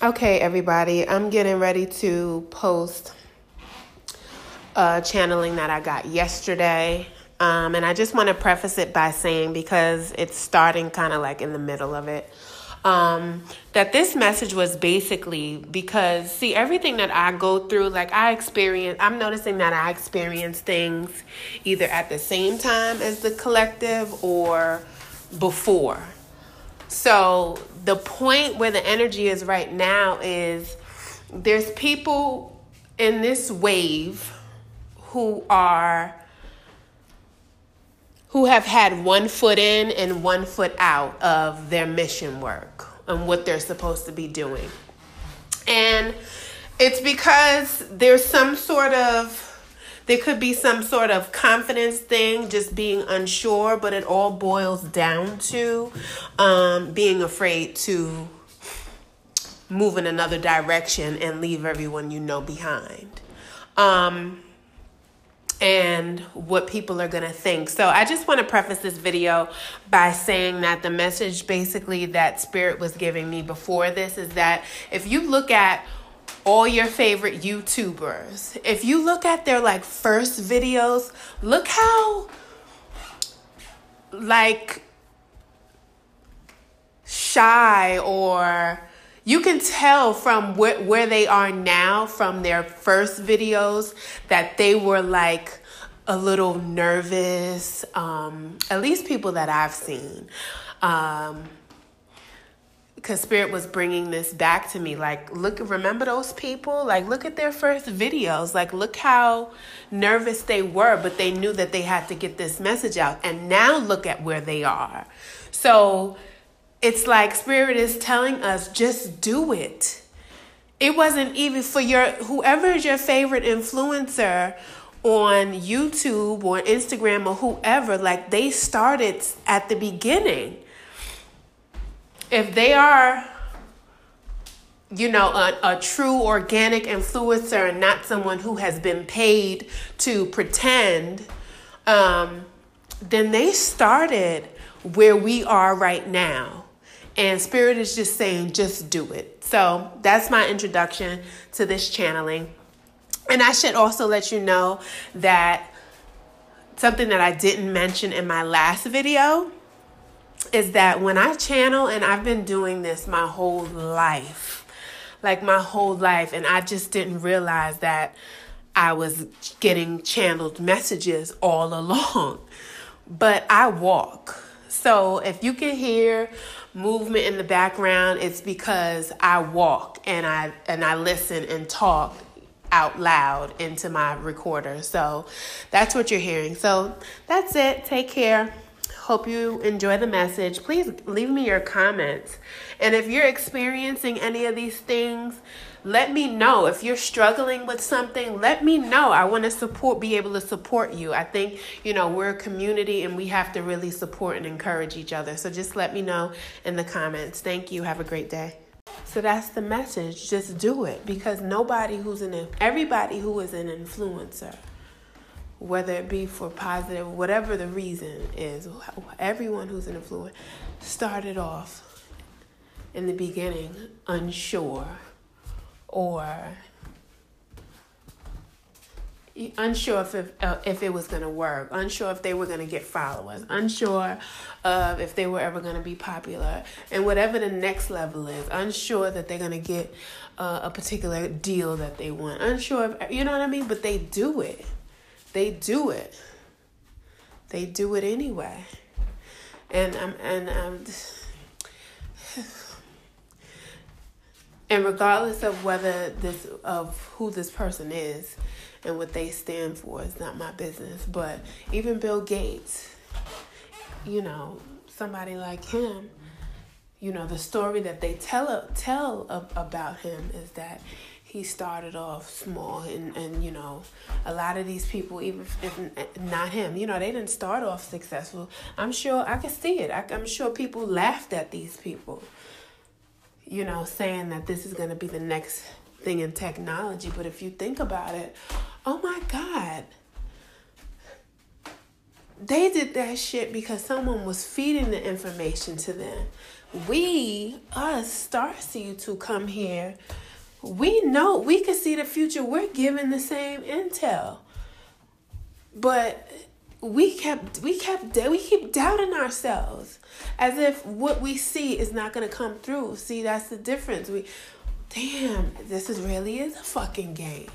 Okay, everybody, I'm getting ready to post a channeling that I got yesterday. Um, and I just want to preface it by saying, because it's starting kind of like in the middle of it, um, that this message was basically because, see, everything that I go through, like I experience, I'm noticing that I experience things either at the same time as the collective or before. So the point where the energy is right now is there's people in this wave who are who have had one foot in and one foot out of their mission work and what they're supposed to be doing. And it's because there's some sort of there could be some sort of confidence thing, just being unsure, but it all boils down to um, being afraid to move in another direction and leave everyone you know behind. Um, and what people are going to think. So, I just want to preface this video by saying that the message basically that Spirit was giving me before this is that if you look at all your favorite YouTubers. If you look at their like first videos, look how like shy or you can tell from where, where they are now from their first videos that they were like a little nervous um, at least people that i've seen um, because spirit was bringing this back to me like look remember those people? Like look at their first videos. Like look how nervous they were but they knew that they had to get this message out. And now look at where they are. So it's like spirit is telling us just do it. It wasn't even for your whoever is your favorite influencer on YouTube or Instagram or whoever like they started at the beginning if they are you know a, a true organic influencer and not someone who has been paid to pretend um, then they started where we are right now. And spirit is just saying just do it. So that's my introduction to this channeling. And i should also let you know that something that i didn't mention in my last video is that when I channel, and I've been doing this my whole life, like my whole life, and I just didn't realize that I was getting channeled messages all along. But I walk. So if you can hear movement in the background, it's because I walk and I and I listen and talk out loud into my recorder. So that's what you're hearing. So that's it. Take care. Hope you enjoy the message. Please leave me your comments. And if you're experiencing any of these things, let me know. If you're struggling with something, let me know. I want to support be able to support you. I think, you know, we're a community and we have to really support and encourage each other. So just let me know in the comments. Thank you. Have a great day. So that's the message. Just do it because nobody who's an everybody who is an influencer whether it be for positive, whatever the reason is, everyone who's an influencer started off in the beginning unsure or unsure if if, uh, if it was going to work, unsure if they were going to get followers, unsure of if they were ever going to be popular, and whatever the next level is, unsure that they're going to get uh, a particular deal that they want, unsure if you know what I mean, but they do it they do it. They do it anyway. And um, and um, and regardless of whether this of who this person is and what they stand for is not my business. But even Bill Gates, you know, somebody like him, you know, the story that they tell tell about him is that he started off small and and you know a lot of these people even if eh, not him you know they didn't start off successful. I'm sure i can see it. I, i'm sure people laughed at these people you know saying that this is going to be the next thing in technology. But if you think about it oh my god. They did that shit because someone was feeding the information to them. We, us, Star Seeds who come here, we know we can see the future. We're given the same intel. But we kept we kept we keep doubting ourselves as if what we see is not going to come through. See, that's the difference. We damn, this is really is a fucking game.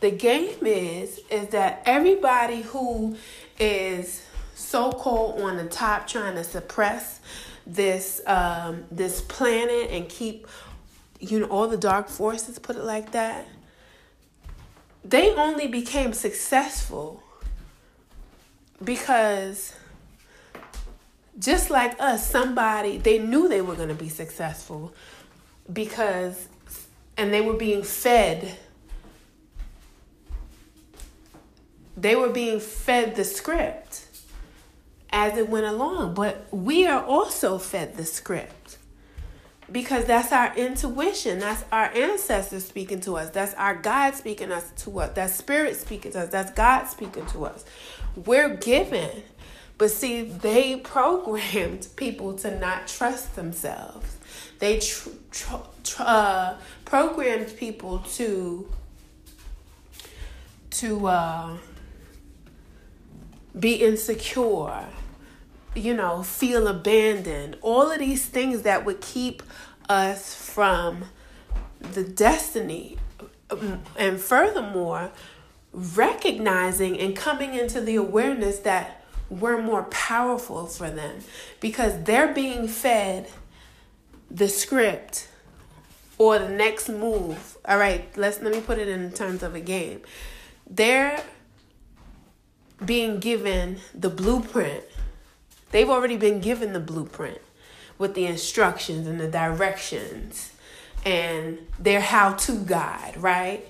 The game is is that everybody who is so called on the top trying to suppress this um, this planet and keep you know all the dark forces put it like that they only became successful because just like us somebody they knew they were going to be successful because and they were being fed they were being fed the script as it went along. But we are also fed the script because that's our intuition. That's our ancestors speaking to us. That's our God speaking us to us. That's spirit speaking to us. That's God speaking to us. We're given. But see, they programmed people to not trust themselves. They tr- tr- tr- uh, programmed people to to uh, be insecure you know, feel abandoned. All of these things that would keep us from the destiny. And furthermore, recognizing and coming into the awareness that we're more powerful for them because they're being fed the script or the next move. All right, let's let me put it in terms of a game. They're being given the blueprint They've already been given the blueprint with the instructions and the directions and their how to guide, right?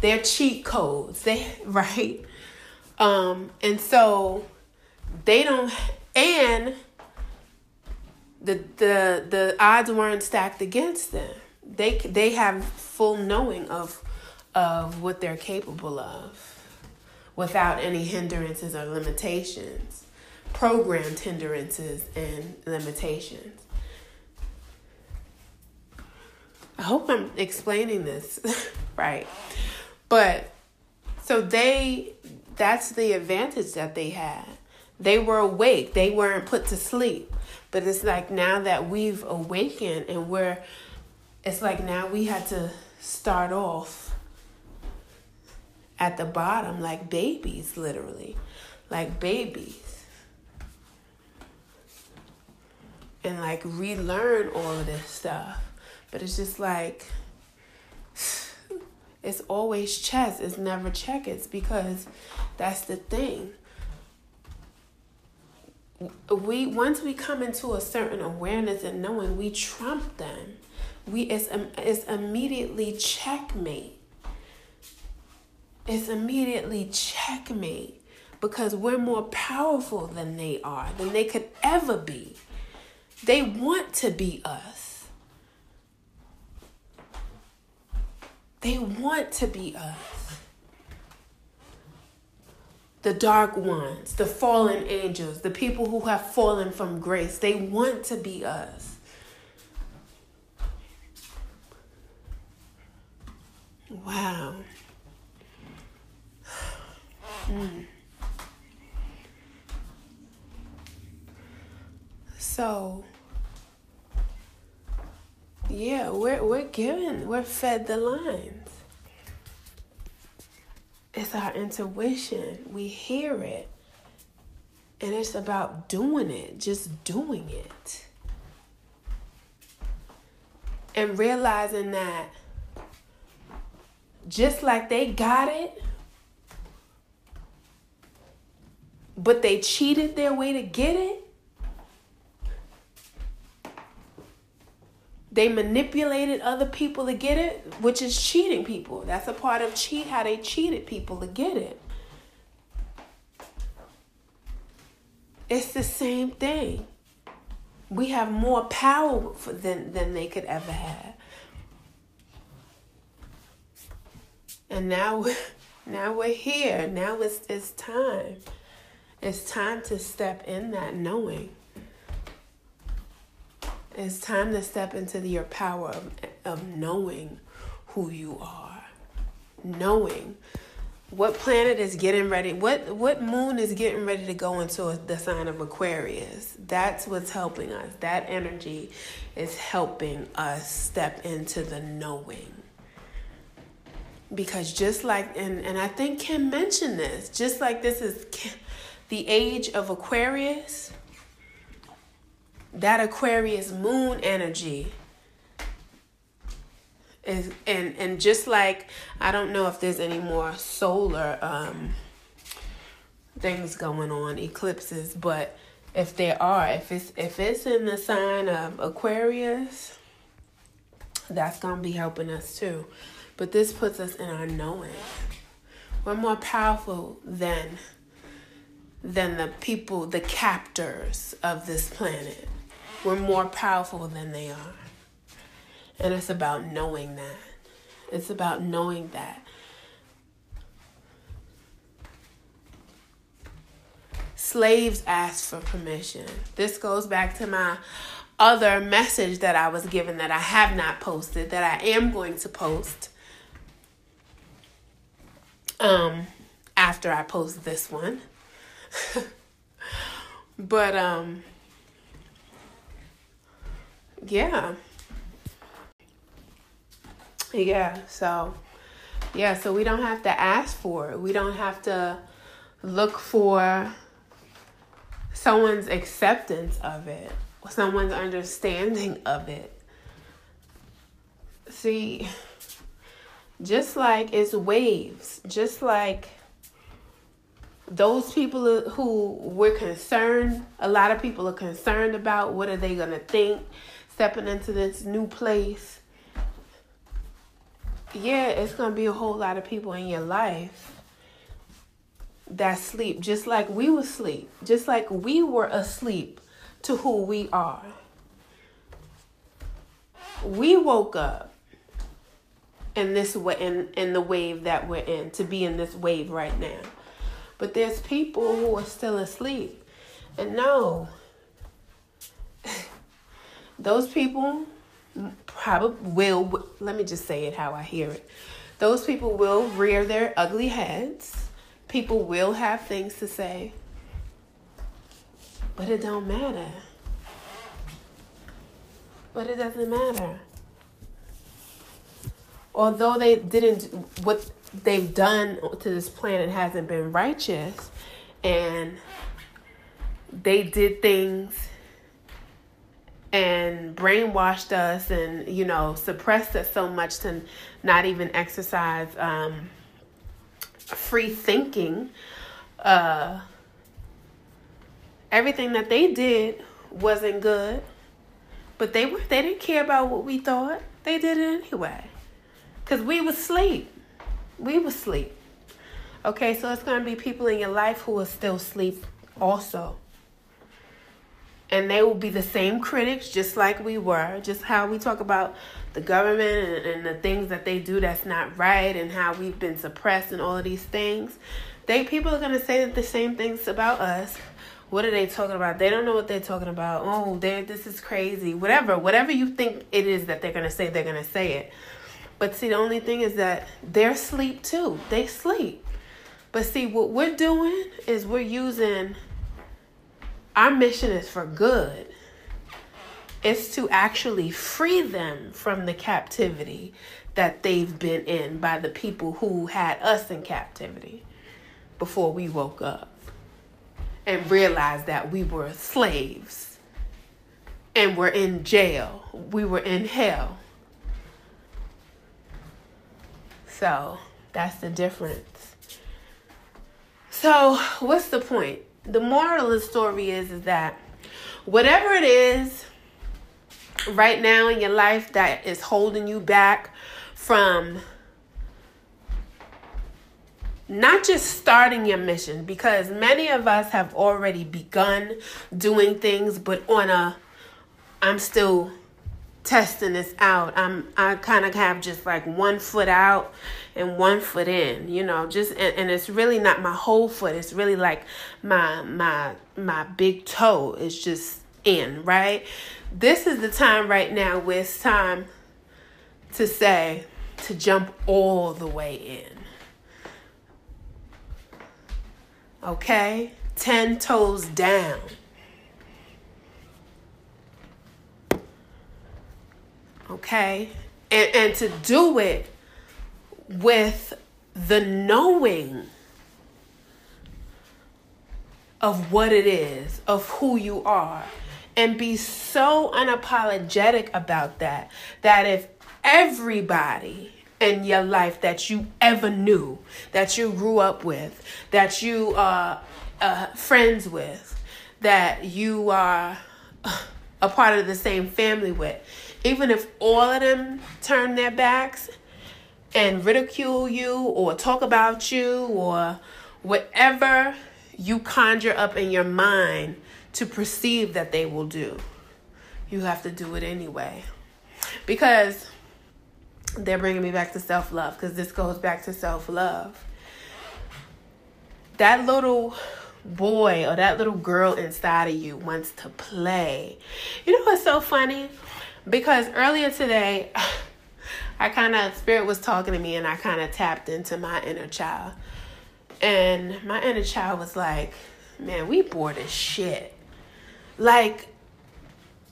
Their cheat codes, they right? Um, and so they don't and the the the odds weren't stacked against them. They they have full knowing of of what they're capable of without any hindrances or limitations, programmed hindrances and limitations. I hope I'm explaining this right. But so they that's the advantage that they had. They were awake. They weren't put to sleep. But it's like now that we've awakened and we're it's like now we had to start off at the bottom like babies, literally. Like babies. And like relearn all of this stuff. But it's just like it's always chess, it's never checkers because that's the thing. We once we come into a certain awareness and knowing we trump them, we it's it's immediately checkmate it's immediately checkmate because we're more powerful than they are, than they could ever be. They want to be us. They want to be us. The dark ones, the fallen angels, the people who have fallen from grace, they want to be us. Wow. So, yeah, we're we're given, we're fed the lines. It's our intuition. We hear it. And it's about doing it, just doing it. And realizing that just like they got it, but they cheated their way to get it. They manipulated other people to get it, which is cheating people. That's a part of cheat, how they cheated people to get it. It's the same thing. We have more power for, than, than they could ever have. And now, now we're here. Now it's, it's time. It's time to step in that knowing. It's time to step into your power of, of knowing who you are. Knowing what planet is getting ready what what moon is getting ready to go into the sign of aquarius. That's what's helping us. That energy is helping us step into the knowing. Because just like and and i think kim mentioned this just like this is the age of aquarius that aquarius moon energy is and and just like I don't know if there's any more solar um things going on eclipses, but if there are, if it's if it's in the sign of Aquarius, that's gonna be helping us too. But this puts us in our knowing. We're more powerful than than the people, the captors of this planet. We're more powerful than they are. And it's about knowing that. It's about knowing that. Slaves ask for permission. This goes back to my other message that I was given that I have not posted, that I am going to post um, after I post this one. but um, yeah. Yeah, so yeah, so we don't have to ask for it. We don't have to look for someone's acceptance of it, someone's understanding of it. See, just like it's waves, just like those people who we're concerned, a lot of people are concerned about what are they going to think stepping into this new place yeah, it's going to be a whole lot of people in your life that sleep just like we were asleep, just like we were asleep to who we are. We woke up in this way in, in the wave that we're in to be in this wave right now. But there's people who are still asleep. And no, those people probably will let me just say it how I hear it. Those people will rear their ugly heads. People will have things to say. But it don't matter. But it doesn't matter. Although they didn't what they've done to this planet hasn't been righteous and they did things and brainwashed us and you know suppressed us so much to not even exercise um, free thinking uh, everything that they did wasn't good but they were they didn't care about what we thought. They did it anyway. Because we was asleep. We was asleep. Okay so it's going to be people in your life who are still asleep also and they will be the same critics just like we were just how we talk about the government and, and, the things that they do that's not right and how we've been suppressed and all of these things. They people are going to say the same things about us. What are they talking about? They don't know what they're talking about. Oh they this is crazy. Whatever whatever you think it is that they're going to say they're going to say it. But see the only thing is that they're asleep too. They sleep. But see what we're doing is we're using our mission is for good. It's to actually free them from the captivity that they've been in by the people who had us in captivity before we woke up and realized that we were slaves and were in jail. We were in hell. So that's the difference. So, what's the point? The moral of the story is is that whatever it is right now in your life that is holding you back from not just starting your mission because many of us have already begun doing things but on a I'm still testing this out. I'm I kind of have just like one foot out and one foot in, you know, just and, and it's really not my whole foot. It's really like my my my big toe is just in, right? This is the time right now where it's time to say, to jump all the way in. Okay? 10 toes down. Okay? And, and to do it with the knowing of what it is, of who you are, and be so unapologetic about that that if everybody in your life that you ever knew, that you grew up with, that you are uh, friends with, that you are a part of the same family with, even if all of them turn their backs and ridicule you or talk about you or whatever you conjure up in your mind to perceive that they will do, you have to do it anyway. Because they're bringing me back to self love because this goes back to self love. That little boy or that little girl inside of you wants to play. You know what's so funny? Because earlier today, I kind of, Spirit was talking to me and I kind of tapped into my inner child. And my inner child was like, man, we bored as shit. Like,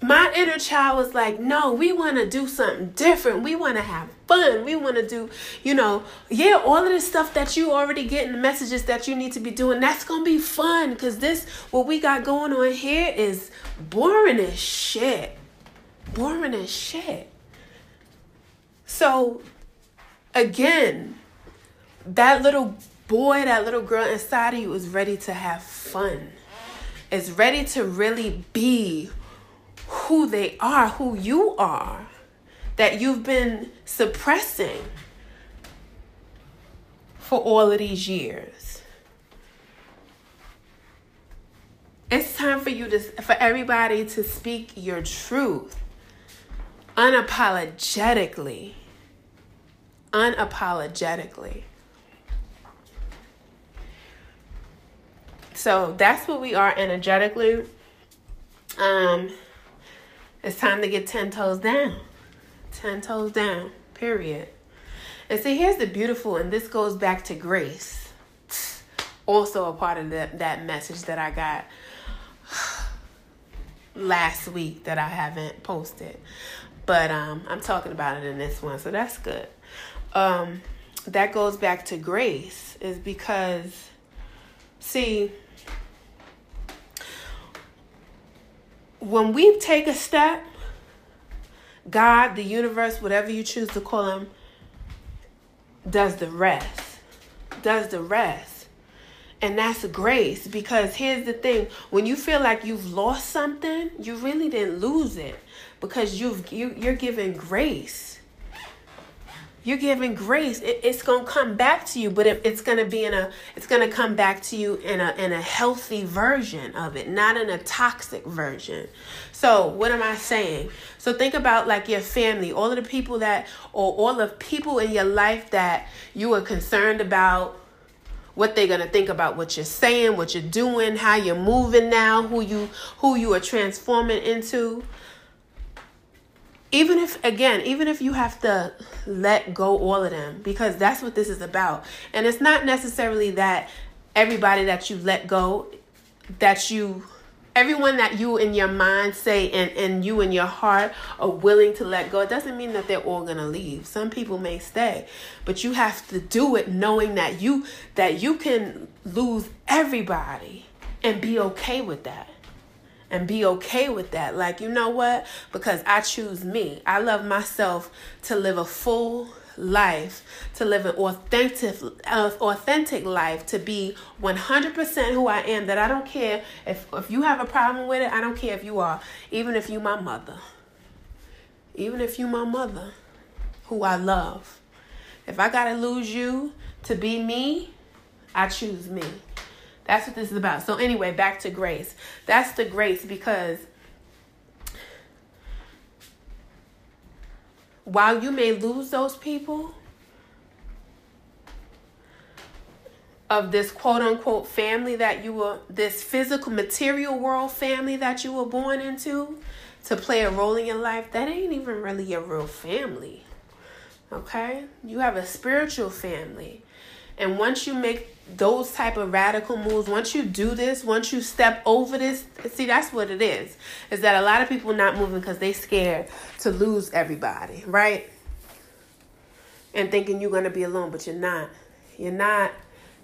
my inner child was like, no, we want to do something different. We want to have fun. We want to do, you know, yeah, all of this stuff that you already getting the messages that you need to be doing. That's going to be fun because this, what we got going on here is boring as shit. Boring as shit. So, again, that little boy, that little girl inside of you is ready to have fun. Is ready to really be who they are, who you are, that you've been suppressing for all of these years. It's time for you to for everybody to speak your truth unapologetically. Unapologetically. So that's what we are energetically. Um it's time to get 10 toes down. 10 toes down, period. And see, here's the beautiful, and this goes back to grace. Also, a part of that, that message that I got last week that I haven't posted. But um, I'm talking about it in this one, so that's good. Um, that goes back to grace, is because, see, when we take a step, God, the universe, whatever you choose to call him, does the rest. Does the rest. And that's grace because here's the thing when you feel like you've lost something, you really didn't lose it because you've you, you're given grace. You're giving grace. It, it's to come back to you but it, it's to be in a it's to come back to you in a in a healthy version of it not in a toxic version. So what am i saying? So think about like your family. All of the people that or all of people in your life that you are concerned about what they're to think about what you're saying what you're doing how you're moving now who you who you are transforming into even if again even if you have to let go all of them because that's what this is about. And it's not necessarily that everybody that you let go that you everyone that you in your mind say and, and you in your heart are willing to let go it doesn't mean that they're all gonna leave. Some people may stay but you have to do it knowing that you that you can lose everybody and be okay with that and be okay with that. Like, you know what? Because I choose me. I love myself to live a full life, to live an authentic uh, authentic life, to be 100% who I am that I don't care if if you have a problem with it, I don't care if you are, even if you my mother. Even if you my mother who I love. If I got to lose you to be me, I choose me. That's what this is about. So, anyway, back to grace. That's the grace because while you may lose those people, of this quote unquote family that you were this physical material world family that you were born into to play a role in your life that ain't even really your real family okay you have a spiritual family and once you make those type of radical moves once you do this once you step over this see that's what it is is that a lot of people not moving because they scared to lose everybody right? And thinking you're going to be alone but you're not. You're not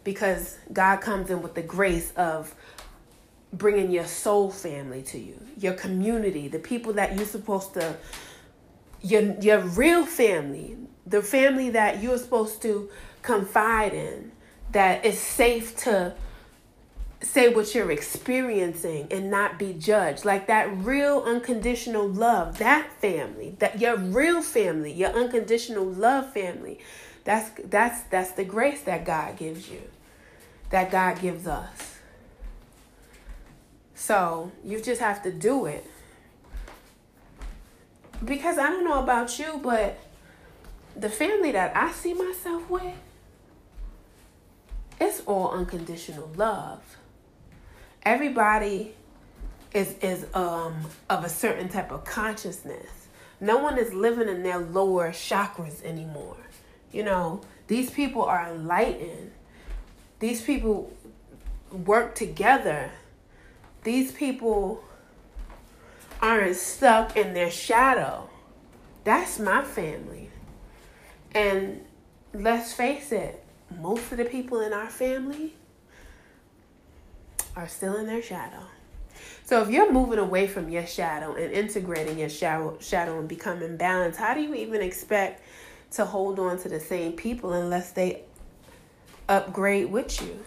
because god comes in with the grace of bringing your soul family to you your community the people that you're supposed to your your real family the family that you're supposed to confide in that it's safe to say what you're experiencing and not be judged. Like that real unconditional love that family that your real family your unconditional love family that's that's that's the grace that God gives you that God gives us. So you just have to do it. Because I don't know about you but the family that I see myself with it's all unconditional love. Everybody is is um of a certain type of consciousness. No one is living in their lower chakras anymore. You know, these people are enlightened. These people work together. These people aren't stuck in their shadow. That's my family. And let's face it, most of the people in our family are still in their shadow. So if you're moving away from your shadow and integrating your shadow, shadow and becoming balanced, how do you even expect to hold on to the same people unless they upgrade with you?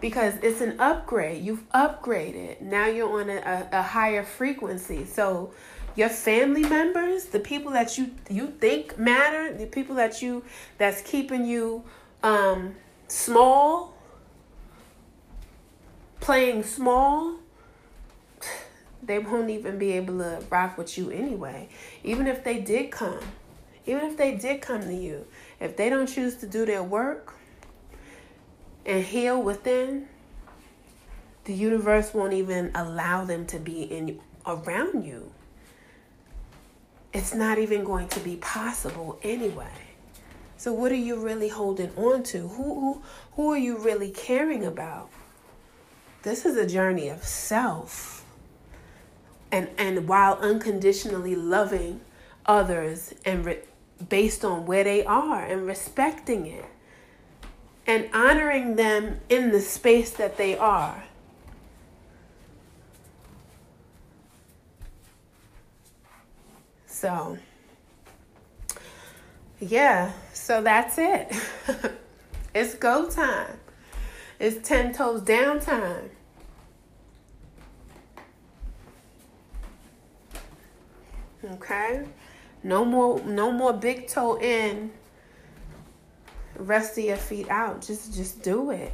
Because it's an upgrade. You've upgraded. Now you're on a, a, a higher frequency. So your family members, the people that you you think matter, the people that you that's keeping you um small, playing small, they won't even be able to rock with you anyway. Even if they did come, even if they did come to you, if they don't choose to do their work and heal within, the universe won't even allow them to be in around you it's not even going to be possible anyway. So what are you really holding on to? Who who, who are you really caring about? This is a journey of self. And and while unconditionally loving others and re- based on where they are and respecting it and honoring them in the space that they are So, yeah, so that's it. it's go time. It's 10 toes down time. Okay? No more no more big toe in. Rest of your feet out. Just just do it.